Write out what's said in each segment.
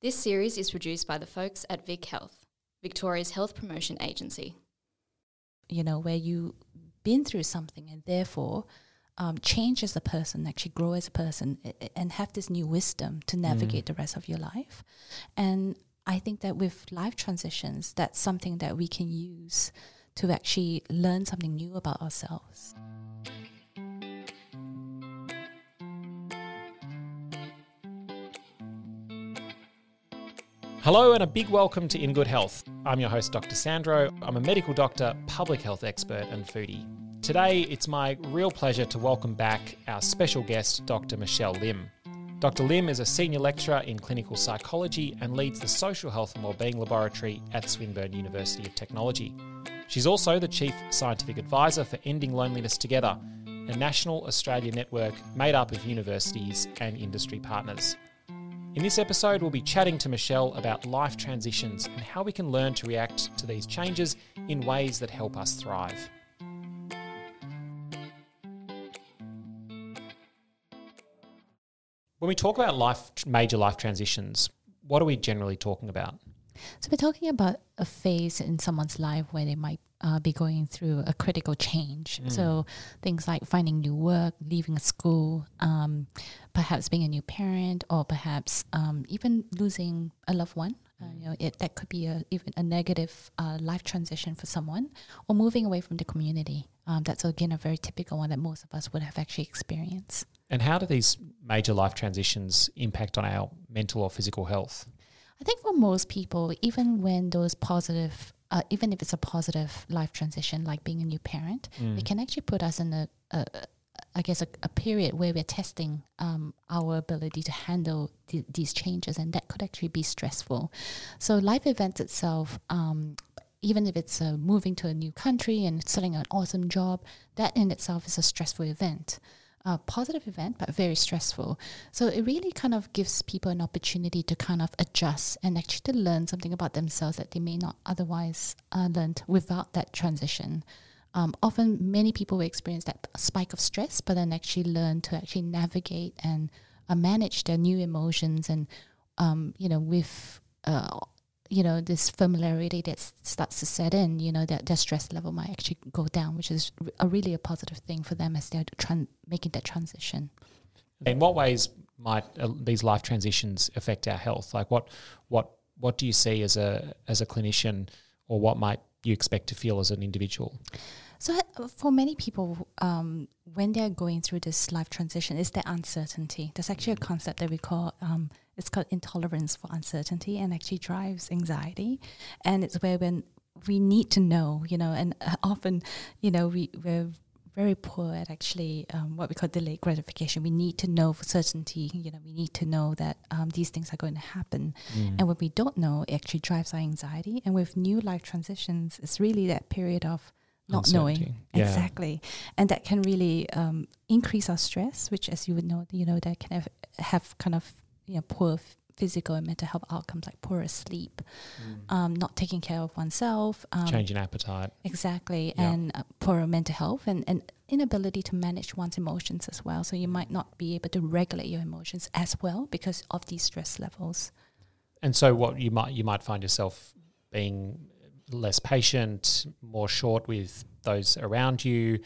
This series is produced by the folks at Vic Health, Victoria's health promotion agency. You know, where you've been through something and therefore um, change as a person, actually grow as a person, and have this new wisdom to navigate mm. the rest of your life. And I think that with life transitions, that's something that we can use to actually learn something new about ourselves. Hello, and a big welcome to In Good Health. I'm your host, Dr. Sandro. I'm a medical doctor, public health expert, and foodie. Today, it's my real pleasure to welcome back our special guest, Dr. Michelle Lim. Dr. Lim is a senior lecturer in clinical psychology and leads the Social Health and Wellbeing Laboratory at Swinburne University of Technology. She's also the Chief Scientific Advisor for Ending Loneliness Together, a national Australia network made up of universities and industry partners. In this episode, we'll be chatting to Michelle about life transitions and how we can learn to react to these changes in ways that help us thrive. When we talk about life, major life transitions, what are we generally talking about? So we're talking about a phase in someone's life where they might uh, be going through a critical change. Mm. So things like finding new work, leaving school, um, perhaps being a new parent, or perhaps um, even losing a loved one. Uh, you know, it, that could be a, even a negative uh, life transition for someone, or moving away from the community. Um, that's again a very typical one that most of us would have actually experienced. And how do these major life transitions impact on our mental or physical health? I think for most people, even when those positive uh, even if it's a positive life transition, like being a new parent, mm. it can actually put us in a, a I guess, a, a, period where we're testing um, our ability to handle th- these changes, and that could actually be stressful. So, life events itself, um, even if it's uh, moving to a new country and starting an awesome job, that in itself is a stressful event a positive event, but very stressful. So it really kind of gives people an opportunity to kind of adjust and actually to learn something about themselves that they may not otherwise uh, learned without that transition. Um, often, many people will experience that spike of stress, but then actually learn to actually navigate and uh, manage their new emotions and, um, you know, with uh, you know this familiarity that starts to set in you know that their stress level might actually go down which is a really a positive thing for them as they're tran- making that transition. In what ways might uh, these life transitions affect our health? Like what what what do you see as a as a clinician or what might you expect to feel as an individual? So uh, for many people, um, when they're going through this life transition, is the uncertainty. There's actually a concept that we call um, it's called intolerance for uncertainty, and actually drives anxiety. And it's where when we need to know, you know, and uh, often, you know, we we're very poor at actually um, what we call delayed gratification. We need to know for certainty. You know, we need to know that um, these things are going to happen. Mm. And when we don't know, it actually drives our anxiety. And with new life transitions, it's really that period of not knowing yeah. exactly, and that can really um, increase our stress, which, as you would know, you know that can have, have kind of you know poor f- physical and mental health outcomes like poorer sleep, mm. um, not taking care of oneself, um, changing appetite, exactly, yeah. and uh, poorer mental health and, and inability to manage one's emotions as well. So you might not be able to regulate your emotions as well because of these stress levels. And so, what you might you might find yourself being less patient, more short with those around you,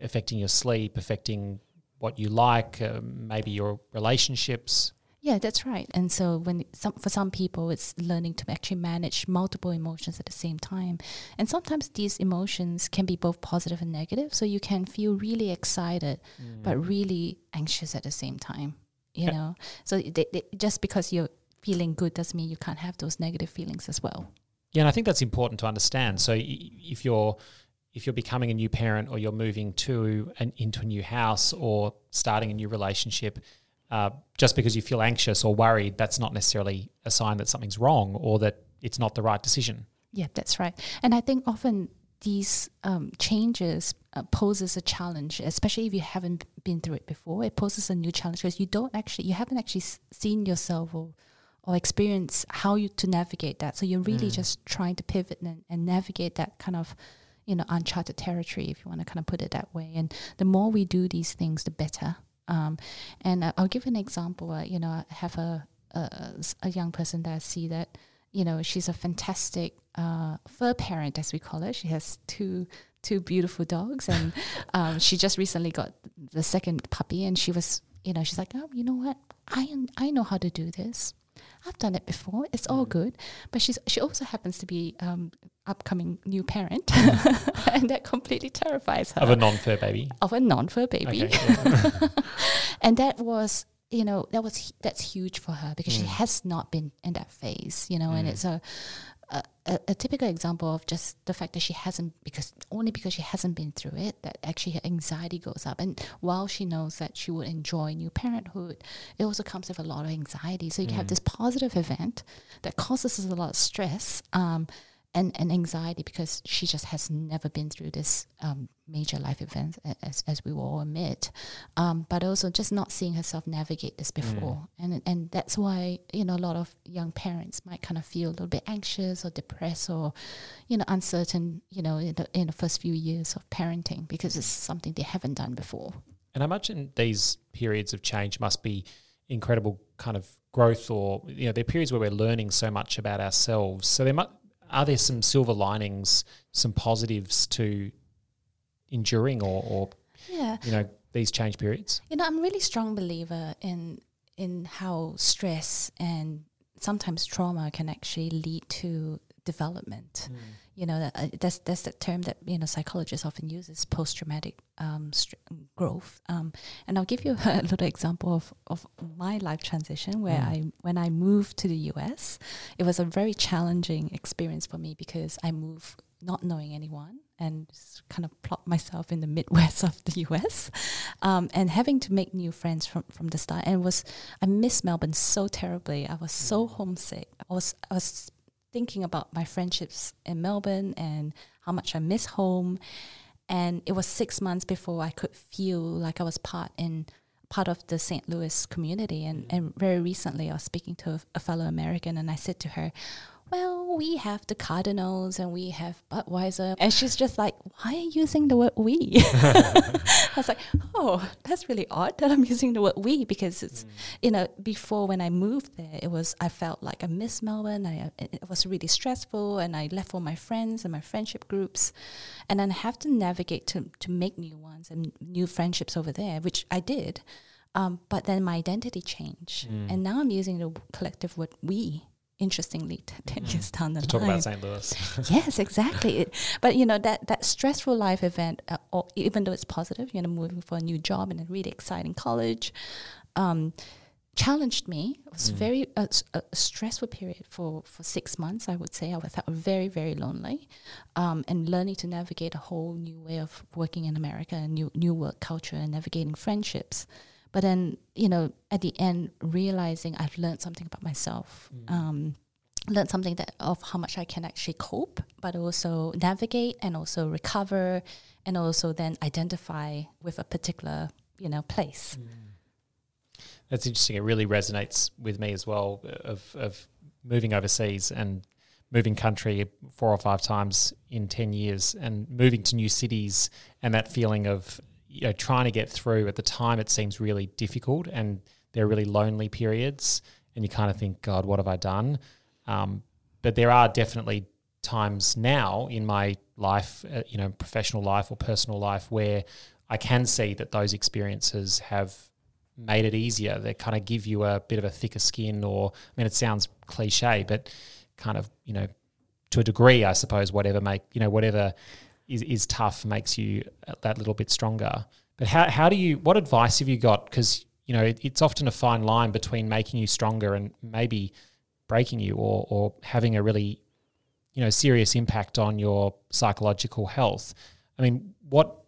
affecting your sleep, affecting what you like, uh, maybe your relationships. Yeah, that's right. And so when some for some people it's learning to actually manage multiple emotions at the same time. And sometimes these emotions can be both positive and negative. So you can feel really excited mm. but really anxious at the same time. You yeah. know? So they, they, just because you're feeling good doesn't mean you can't have those negative feelings as well. Yeah, and I think that's important to understand. So if you're if you're becoming a new parent or you're moving to an into a new house or starting a new relationship, uh, just because you feel anxious or worried, that's not necessarily a sign that something's wrong or that it's not the right decision. Yeah, that's right. And I think often these um, changes uh, poses a challenge, especially if you haven't been through it before. It poses a new challenge because you don't actually, you haven't actually seen yourself or or experience how you to navigate that. So you're really mm. just trying to pivot and, and navigate that kind of you know uncharted territory, if you want to kind of put it that way. And the more we do these things, the better. Um, and I'll give an example. Uh, you know, I have a a, a young person that I see that you know she's a fantastic uh, fur parent as we call it. She has two two beautiful dogs, and um, she just recently got the second puppy, and she was you know she's like oh you know what I I know how to do this. I've done it before. It's all good. But she's she also happens to be um, upcoming new parent, and that completely terrifies her Of a non fur baby. of a non-fur baby. Okay. yeah. and that was you know that was that's huge for her because she Mm. has not been in that phase you know and Mm. it's a, a a a typical example of just the fact that she hasn't because only because she hasn't been through it that actually her anxiety goes up and while she knows that she would enjoy new parenthood it also comes with a lot of anxiety so you can have Mm. this positive event that causes us a lot of stress um, and, and anxiety because she just has never been through this um, major life event as, as we will all admit. Um, but also just not seeing herself navigate this before. And and that's why you know a lot of young parents might kind of feel a little bit anxious or depressed or you know uncertain you know in the, in the first few years of parenting because it's something they haven't done before. And I imagine these periods of change must be incredible kind of growth or you know, they're periods where we're learning so much about ourselves. So there mu- are there some silver linings, some positives to enduring or, or yeah you know, these change periods? You know, I'm a really strong believer in in how stress and sometimes trauma can actually lead to development. You know, that, uh, that's that's the term that you know psychologists often use is post traumatic um, str- growth. Um, and I'll give you a little example of, of my life transition where Mm. I when I moved to the US, it was a very challenging experience for me because I moved not knowing anyone and just kind of plot myself in the Midwest of the US um, and having to make new friends from, from the start. And was I missed Melbourne so terribly. I was so homesick. I was I was thinking about my friendships in Melbourne and how much I miss home. And it was six months before I could feel like I was part in part of the St. Louis community. And, mm. and very recently I was speaking to a, a fellow American and I said to her, well, we have the Cardinals and we have Budweiser. And she's just like, why are you using the word we? I was like, oh, that's really odd that I'm using the word we because it's, you know, before when I moved there, it was, I felt like I missed Melbourne. I, it it was really stressful and I left all my friends and my friendship groups. And then I have to navigate to, to make new ones and new friendships over there, which I did. Um, but then my identity changed. Mm. And now I'm using the collective word we, interestingly, t- 10 Mm. years down the To talk about St. Louis. yes, exactly. It, but you know that that stressful life event, uh, or even though it's positive, you know, moving for a new job in a really exciting college, um, challenged me. It was Mm. very uh, a stressful period for for six months. I would say I felt very very lonely, um, and learning to navigate a whole new way of working in America, a new new work culture, and navigating friendships. But then, you know, at the end, realizing I've learned something about myself. Mm. Um, learned something that of how much I can actually cope, but also navigate and also recover, and also then identify with a particular you know place. That's interesting. It really resonates with me as well of, of moving overseas and moving country four or five times in 10 years and moving to new cities and that feeling of you know trying to get through at the time it seems really difficult and they're really lonely periods and you kind of think god what have i done um, but there are definitely times now in my life uh, you know professional life or personal life where i can see that those experiences have made it easier. They kind of give you a bit of a thicker skin, or I mean, it sounds cliche, but kind of you know, to a degree, I suppose. Whatever make you know, whatever is is tough makes you that little bit stronger. But how how do you? What advice have you got? Because you know, it, it's often a fine line between making you stronger and maybe breaking you, or or having a really you know serious impact on your psychological health. I mean, what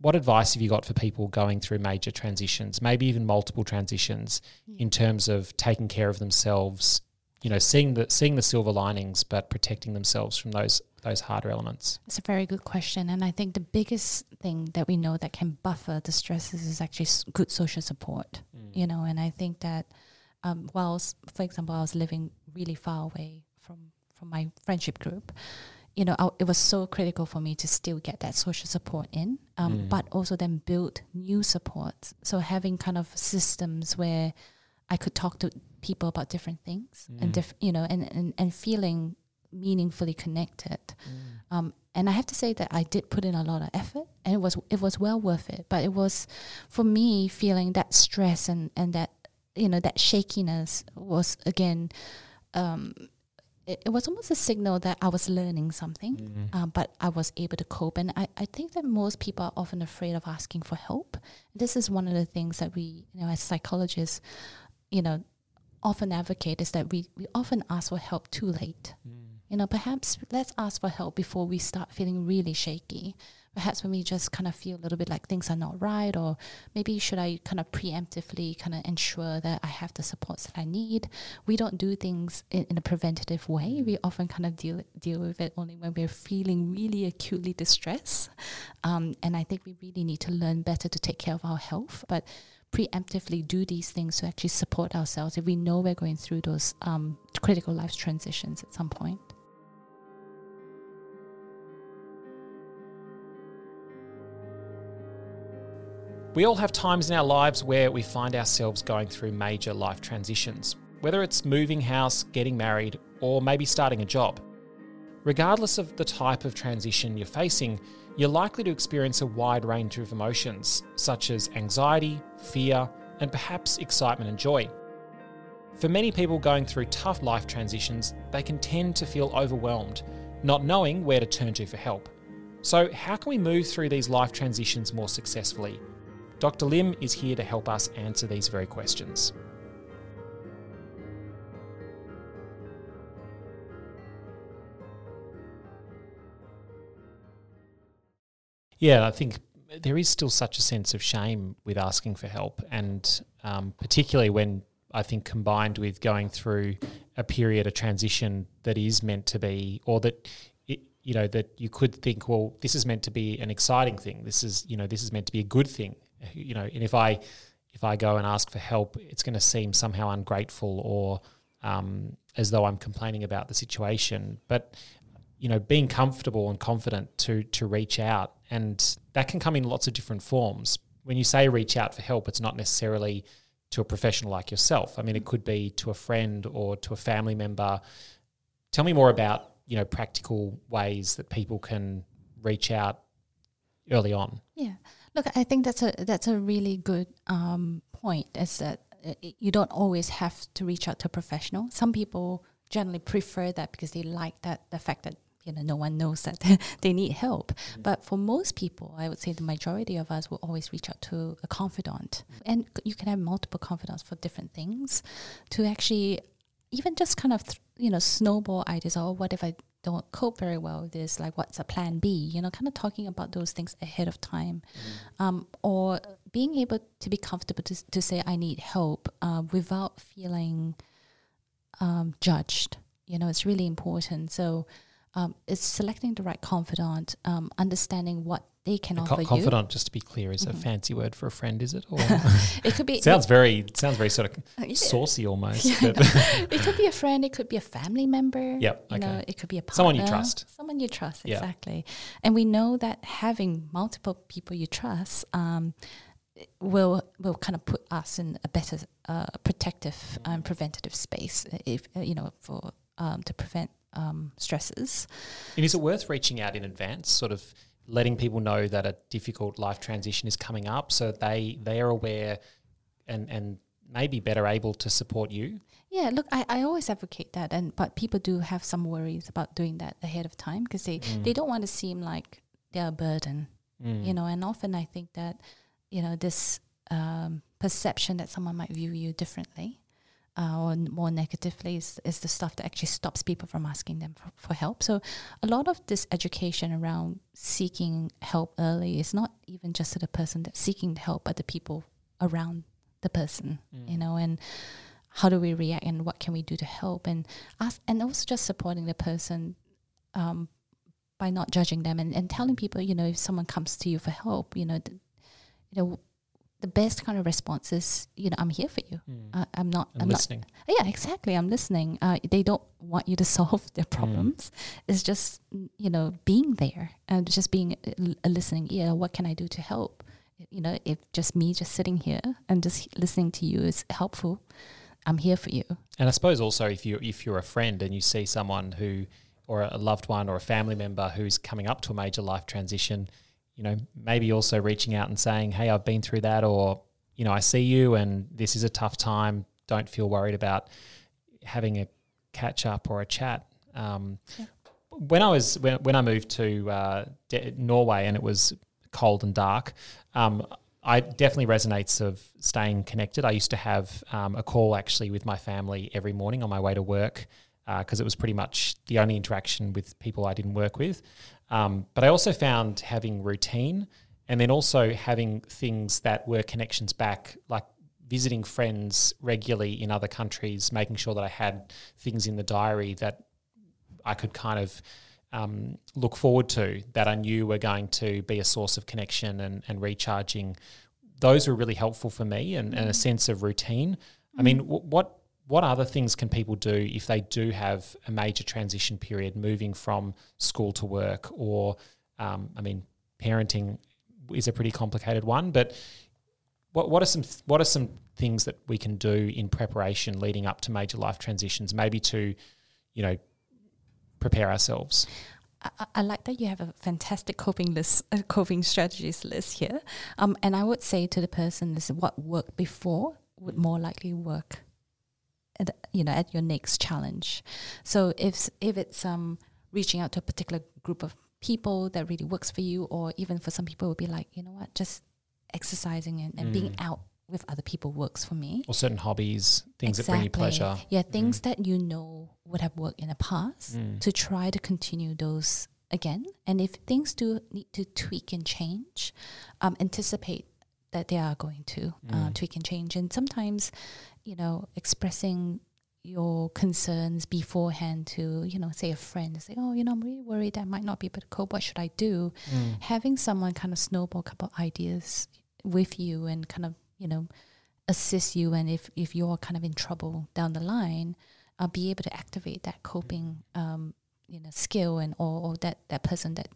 what advice have you got for people going through major transitions, maybe even multiple transitions, in terms of taking care of themselves? You know, seeing the seeing the silver linings, but protecting themselves from those those harder elements. It's a very good question, and I think the biggest thing that we know that can buffer the stresses is actually good social support. You know, and I think that um, whilst, for example, I was living really far away from from my friendship group, you know, I, it was so critical for me to still get that social support in, um, Mm. but also then build new supports. So having kind of systems where I could talk to people about different things Mm. and diff- you know and, and and feeling meaningfully connected Mm. um, and I have to say that I did put in a lot of effort, and it was it was well worth it. But it was for me feeling that stress and and that you know that shakiness was again, um, it, it was almost a signal that I was learning something, Mm. um, but I was able to cope. And I, I think that most people are often afraid of asking for help. This is one of the things that we you know as psychologists, you know, often advocate is that we we often ask for help too late you know, perhaps let's ask for help before we start feeling really shaky. Perhaps when we just kind of feel a little bit like things are not right, or maybe should I kind of preemptively kind of ensure that I have the supports that I need. We don't do things in, in a preventative way. We often kind of deal deal with it only when we're feeling really acutely distressed. Um, and I think we really need to learn better to take care of our health, but preemptively do these things to actually support ourselves if we know we're going through those um, critical life transitions at some point. We all have times in our lives where we find ourselves going through major life transitions, whether it's moving house, getting married, or maybe starting a job. Regardless of the type of transition you're facing, you're likely to experience a wide range of emotions, such as anxiety, fear, and perhaps excitement and joy. For many people going through tough life transitions, they can tend to feel overwhelmed, not knowing where to turn to for help. So, how can we move through these life transitions more successfully? Dr. Lim is here to help us answer these very questions. Yeah, I think there is still such a sense of shame with asking for help, and um, particularly when I think combined with going through a period of transition that is meant to be, or that it, you know that you could think, well, this is meant to be an exciting thing. This is you know this is meant to be a good thing. You know, and if I if I go and ask for help, it's going to seem somehow ungrateful or um, as though I'm complaining about the situation. But you know, being comfortable and confident to to reach out, and that can come in lots of different forms. When you say reach out for help, it's not necessarily to a professional like yourself. I mean, it could be to a friend or to a family member. Tell me more about you know practical ways that people can reach out early on. Yeah, look, I think that's a that's a really good um, point. Is that uh, you don't always have to reach out to a professional. Some people generally prefer that because they like that the fact that you know no one knows that they need help. But for most people, I would say the majority of us will always reach out to a confidant, and you can have multiple confidants for different things to actually even just kind of th- you know snowball ideas. Oh, what if I don't cope very well with this? Like, what's a plan B? You know, kind of talking about those things ahead of time, um, or being able to be comfortable to, to say I need help uh, without feeling um, judged. You know, it's really important. So, um, it's selecting the right confidant, um, understanding what they can A offer co- you. confidant, just to be clear, is a Mhm. fancy word for a friend, is it? Or It could be it sounds very sounds very sort of uh, yeah. saucy almost. Yeah, it could be a friend. It could be a family member. Yep, You know, okay. it could be a partner, Someone you trust. Someone you trust, Yeah. exactly. And we know that having multiple people you trust um, will will kind of put us in a better uh, protective and preventative space. If uh, you know, for um, to prevent um, stresses. And is it worth reaching out in advance, sort of letting people know that a difficult life transition is coming up, so they they are aware and and maybe better able to support you? Yeah, look, I, I always advocate that, and but people do have some worries about doing that ahead of time because they, Mm. they don't want to seem like they're a burden. Mm. you know and often i think that you know this um, perception that someone might view you differently uh, or more negatively is, is the stuff that actually stops people from asking them for, for help so a lot of this education around seeking help early is not even just to the person that's seeking the help but the people around the person you Mm. know and how do we react and what can we do to help and ask and also just supporting the person um, by not judging them and, and telling people you know if someone comes to you for help you know th- you know the best kind of response is you know i'm here for you Mm. uh, i'm not and i'm listening. not yeah exactly i'm listening uh, they don't want you to solve their Mm. problems it's just mm, you know being there and just being a, a listening ear what can i do to help you know if just me just sitting here and just listening to you is helpful I'm here for you. And I suppose also if you if you're a friend and you see someone who or a loved one or a family member who's coming up to a major life transition, you know, maybe also reaching out and saying, "Hey, I've been through that," or you know, I see you, and this is a tough time. Don't feel worried about having a catch up or a chat. Um, yeah. When I was when when I moved to uh, De- Norway and it was cold and dark, um, I definitely resonates of staying connected. I used to have um, a call actually with my family every morning on my way to work because uh, it was pretty much the only interaction with people I didn't work with. Um, but I also found having routine and then also having things that were connections back, like visiting friends regularly in other countries, making sure that I had things in the diary that I could kind of um, look forward to that I knew were going to be a source of connection and, and recharging. Those were really helpful for me and, and a mm. sense of routine. I mean, w- what what other things can people do if they do have a major transition period, moving from school to work, or um, I mean, parenting is a pretty complicated one. But what what are some what are some things that we can do in preparation leading up to major life transitions? Maybe to, you know, prepare ourselves. I, like that you have a fantastic coping list, uh, coping strategies list here. Um, and I would say to the person, this what worked before would more likely work, at, you know, at your next challenge. So if if it's um reaching out to a particular group of people that really works for you, or even for some people, it would be like, you know what, just exercising and, and mm. being out with other people works for me. Or certain hobbies, things exactly. that bring you pleasure. Yeah, things mm. that you know would have worked in the past mm. to try to continue those again. And if things do need to tweak and change, um, anticipate that they are going to uh, mm. tweak and change. And sometimes, you know, expressing your concerns beforehand to, you know, say a friend, say, oh, you know, I'm really worried I might not be able to cope. What should I do? Mm. Having someone kind of snowball a couple ideas with you and kind of you know, assist you. And if, if you're kind of in trouble down the line, uh, be able to activate that coping, um, you know, skill and or, or that, that person that,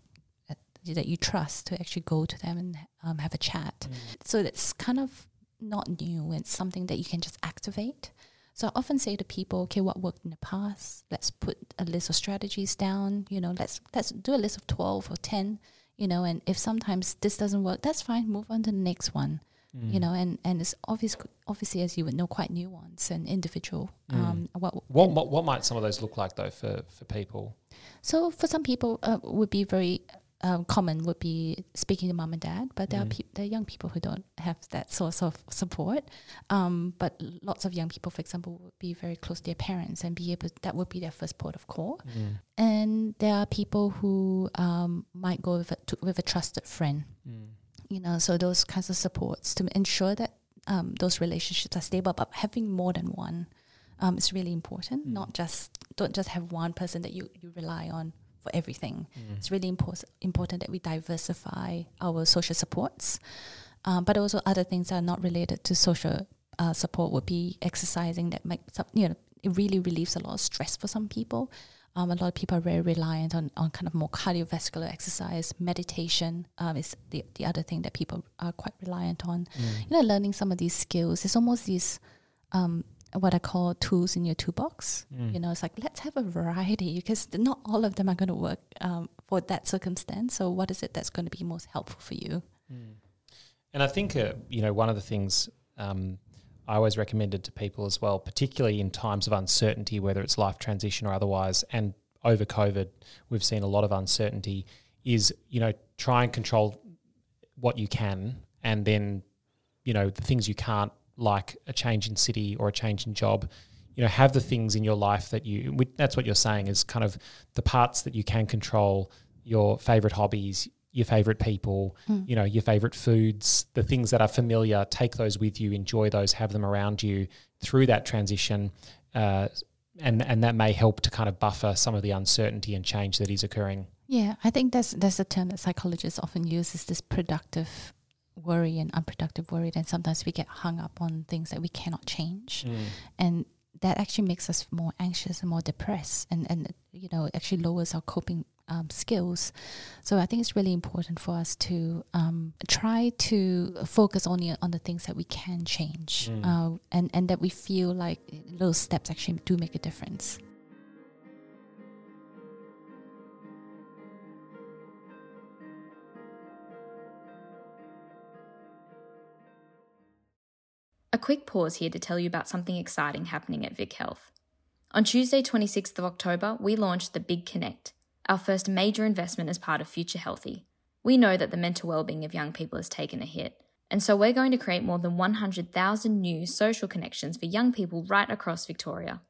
that that you trust to actually go to them and um, have a chat. Mm. So it's kind of not new. It's something that you can just activate. So I often say to people, okay, what worked in the past? Let's put a list of strategies down. You know, let's let's do a list of twelve or ten. You know, and if sometimes this doesn't work, that's fine. Move on to the next one mm. you know, and, and it's obvious, obviously, as you would know, quite nuanced and individual. Mm. Um, what, what, what, what might some of those look like though for, for people? So for some people, uh, would be very um, common would be speaking to mom and dad, but there mm. are pe- there are young people who don't have that source of support. Um, but lots of young people, for example, would be very close to their parents and be able that would be their first port of call. Mm. And there are people who um, might go with a, to, with a trusted friend. Mm you know so those kinds of supports to ensure that um, those relationships are stable but having more than one um, is really important mm. not just don't just have one person that you, you rely on for everything mm. it's really important important that we diversify our social supports um, but also other things that are not related to social uh, support would be exercising that makes up you know it really relieves a lot of stress for some people um, a lot of people are very reliant on, on kind of more cardiovascular exercise. Meditation um, is the, the other thing that people are quite reliant on. Mm. You know, learning some of these skills. It's almost these um, what I call tools in your toolbox. Mm. You know, it's like let's have a variety because not all of them are going to work um, for that circumstance. So, what is it that's going to be most helpful for you? Mm. And I think uh, you know one of the things um, I always recommended to people as well, particularly in times of uncertainty, whether it's life transition or otherwise. And over COVID, we've seen a lot of uncertainty. Is you know try and control what you can, and then you know the things you can't, like a change in city or a change in job. You know, have the things in your life that you. That's what you're saying is kind of the parts that you can control. Your favorite hobbies, your favorite people, mm. you know, your favorite foods, the things that are familiar, take those with you, enjoy those, have them around you through that transition. Uh, and, and that may help to kind of buffer some of the uncertainty and change that is occurring. Yeah, I think that's that's a term that psychologists often use is this productive worry and unproductive worry. And sometimes we get hung up on things that we cannot change. Mm. And that actually makes us more anxious and more depressed and, and you know, actually lowers our coping um, skills. So I think it's really important for us to um, try to focus only on the things that we can change, Mm. uh, and and that we feel like those steps actually do make a difference. Quick pause here to tell you about something exciting happening at Vic Health. On Tuesday, 26th of October, we launched the Big Connect, our first major investment as part of Future Healthy. We know that the mental well-being of young people has taken a hit, and so we're going to create more than 100,000 new social connections for young people right across Victoria.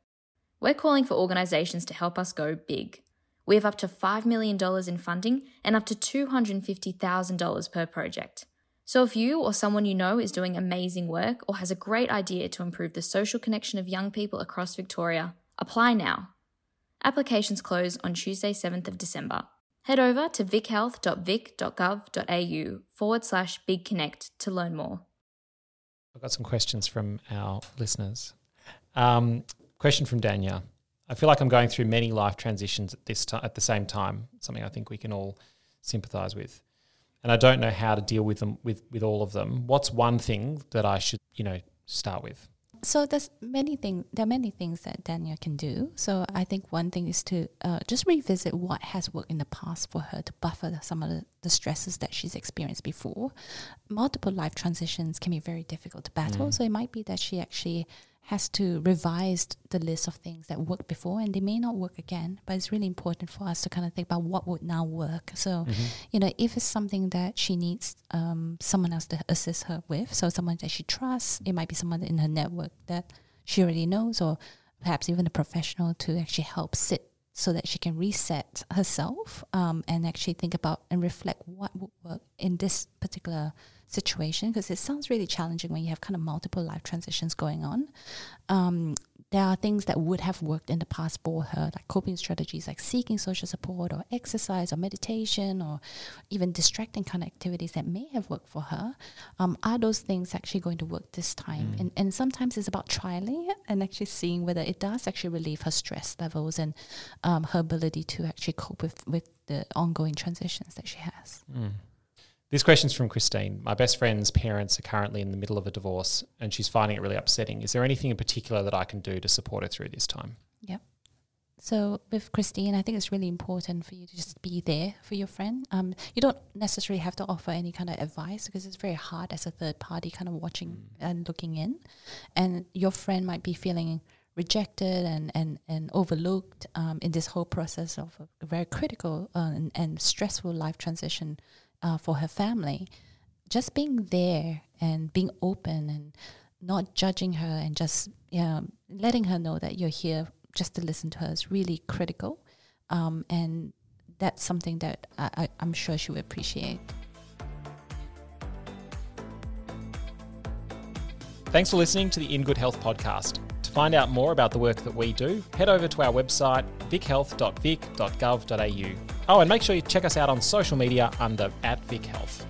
We're calling for organisations to help us go big. We have up to $5 million in funding and up to $250,000 per project. So if you or someone you know is doing amazing work or has a great idea to improve the social connection of young people across Victoria, apply now. Applications close on Tuesday, 7th of December. Head over to vichealth.vic.gov.au forward slash big connect to learn more. I've got some questions from our listeners. Um, question from Dania. I feel like I'm going through many life transitions at this time at the same time. Something I think we can all sympathise with, and I don't know how to deal with them with with all of them. What's one thing that I should you know start with? So there's many things. There are many things that Dania can do. So I think one thing is to uh, just revisit what has worked in the past for her to buffer the, some of the, the stresses that she's experienced before. Multiple life transitions can be very difficult to battle. So it might be that she actually has to revise the list of things that worked before, and they may not work again. But it's really important for us to kind of think about what would now work. So you know, if it's something that she needs um, someone else to assist her with, so someone that she trusts, it might be someone in her network that she already knows, or perhaps even a professional to actually help sit so that she can reset herself um, and actually think about and reflect what would work in this particular situation because it sounds really challenging when you have kind of multiple life transitions going on. Um, there are things that would have worked in the past for her, like coping strategies like seeking social support or exercise or meditation or even distracting kind of activities that may have worked for her. Um, are those things actually going to work this time? And, and sometimes it's about trialing it and actually seeing whether it does actually relieve her stress levels and um, her ability to actually cope with, with the ongoing transitions that she has. This question's from Christine. My best friend's parents are currently in the middle of a divorce, and she's finding it really upsetting. Is there anything in particular that I can do to support her through this time? Yep. So with Christine, I think it's really important for you to just be there for your friend. Um, you don't necessarily have to offer any kind of advice because it's very hard as a third party kind of watching and looking in. And your friend might be feeling rejected and, and, and overlooked um, in this whole process of a very critical uh, and, and stressful life transition uh, for her family. Just being there and being open and not judging her and just you know, letting her know that you're here just to listen to her is really critical. Um, and that's something that I, I'm sure she will appreciate. Thanks for listening to the In Good Health podcast. To find out more about the work that we do, head over to our website, vichealth.vic.gov.au. Oh, and make sure you check us out on social media under at Vic Health.